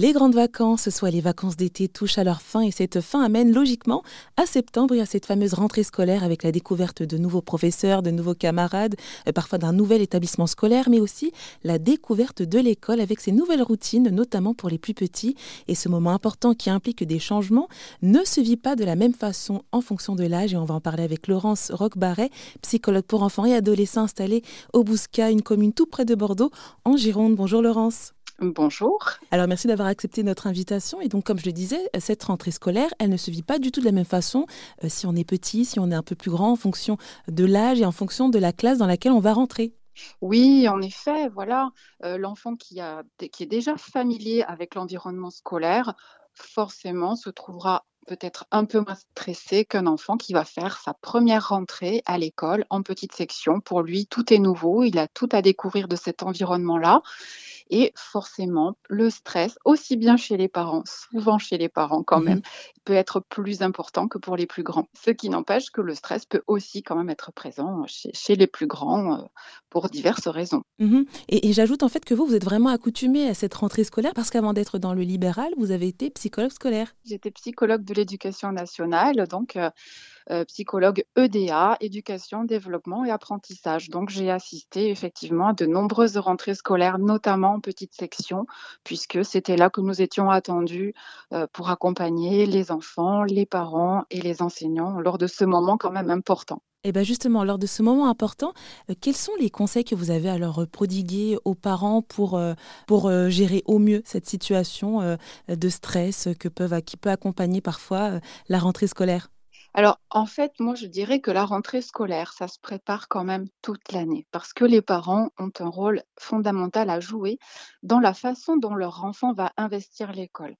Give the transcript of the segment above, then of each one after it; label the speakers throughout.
Speaker 1: Les grandes vacances, soit les vacances d'été, touchent à leur fin et cette fin amène logiquement à septembre et à cette fameuse rentrée scolaire avec la découverte de nouveaux professeurs, de nouveaux camarades, euh, parfois d'un nouvel établissement scolaire, mais aussi la découverte de l'école avec ses nouvelles routines, notamment pour les plus petits. Et ce moment important qui implique des changements ne se vit pas de la même façon en fonction de l'âge. Et on va en parler avec Laurence Roquebarret, psychologue pour enfants et adolescents installée au Bousca, une commune tout près de Bordeaux, en Gironde. Bonjour Laurence.
Speaker 2: Bonjour.
Speaker 1: Alors merci d'avoir accepté notre invitation. Et donc comme je le disais, cette rentrée scolaire, elle ne se vit pas du tout de la même façon euh, si on est petit, si on est un peu plus grand, en fonction de l'âge et en fonction de la classe dans laquelle on va rentrer.
Speaker 2: Oui, en effet, voilà, euh, l'enfant qui, a, qui est déjà familier avec l'environnement scolaire, forcément se trouvera peut-être un peu moins stressé qu'un enfant qui va faire sa première rentrée à l'école en petite section. Pour lui, tout est nouveau, il a tout à découvrir de cet environnement-là. Et forcément, le stress, aussi bien chez les parents, souvent chez les parents quand mmh même, peut être plus important que pour les plus grands. Ce qui n'empêche que le stress peut aussi quand même être présent chez, les plus grands euh, pour diverses raisons.
Speaker 1: Mmh et, j'ajoute en fait que vous, vous êtes vraiment accoutumé à cette rentrée scolaire parce qu'avant d'être dans le libéral, vous avez été psychologue scolaire.
Speaker 2: J'étais psychologue de l'éducation nationale, donc euh, euh, psychologue EDA, éducation, développement et apprentissage. Donc j'ai assisté effectivement à de nombreuses rentrées scolaires, notamment en petite section, puisque c'était là que nous étions attendus euh, pour accompagner les enfants, les parents et les enseignants lors de ce moment quand même important.
Speaker 1: Et eh bien justement, lors de ce moment important, euh, quels sont les conseils que vous avez à leur prodiguer aux parents pour, pour gérer au mieux cette situation de stress que peuvent, qui peut accompagner parfois la rentrée scolaire?
Speaker 2: Alors, en fait, moi, je dirais que la rentrée scolaire, ça se prépare quand même toute l'année parce que les parents ont un rôle fondamental à jouer dans la façon dont leur enfant va investir l'école.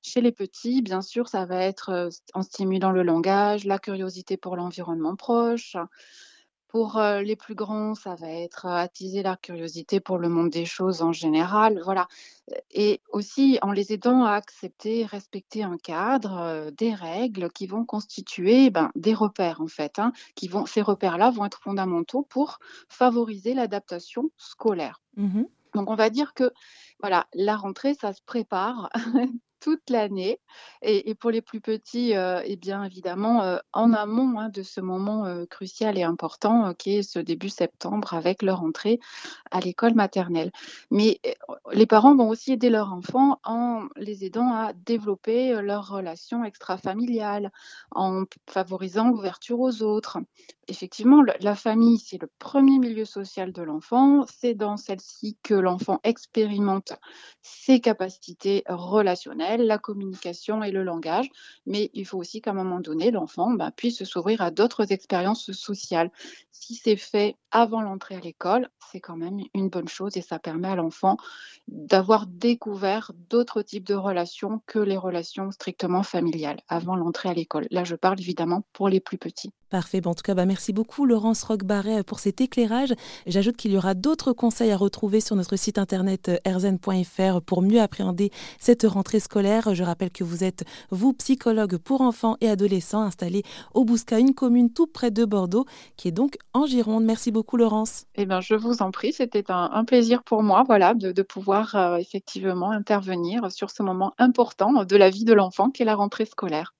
Speaker 2: Chez les petits, bien sûr, ça va être euh, en stimulant le langage, la curiosité pour l'environnement proche, pour les plus grands, ça va être attiser la curiosité pour le monde des choses en général, voilà. Et aussi en les aidant à accepter, respecter un cadre, des règles qui vont constituer ben, des repères en fait. Hein, qui vont, ces repères-là vont être fondamentaux pour favoriser l'adaptation scolaire. Mmh Donc on va dire que voilà, la rentrée, ça se prépare toute l'année. Et, pour les plus petits, euh, eh bien évidemment, euh, en amont hein, de ce moment euh, crucial et important qui est ce début septembre avec leur entrée à l'école maternelle. Mais les parents vont aussi aider leurs enfants en les aidant à développer leurs relations extra-familiales, en favorisant l'ouverture aux autres. Effectivement, la famille, c'est le premier milieu social de l'enfant. C'est dans celle-ci que l'enfant expérimente ses capacités relationnelles la communication et le langage, mais il faut aussi qu'à un moment donné, l'enfant bah, puisse s'ouvrir à d'autres expériences sociales. Si c'est fait avant l'entrée à l'école, c'est quand même une bonne chose et ça permet à l'enfant d'avoir découvert d'autres types de relations que les relations strictement familiales avant l'entrée à l'école. Là, je parle évidemment pour les plus petits.
Speaker 1: Parfait. en tout cas, bah, merci beaucoup Laurence Roquebarret pour cet éclairage. J'ajoute qu'il y aura d'autres conseils à retrouver sur notre site internet erzen.fr euh, pour mieux appréhender cette rentrée scolaire. Je rappelle que vous êtes, vous, psychologue pour enfants et adolescents installé au Bousca, une commune tout près de Bordeaux, qui est donc en Gironde. Merci beaucoup Laurence.
Speaker 2: Eh bien, je vous en prie, c'était un, plaisir pour moi voilà, de, pouvoir euh, effectivement intervenir sur ce moment important de la vie de l'enfant qui est la rentrée scolaire.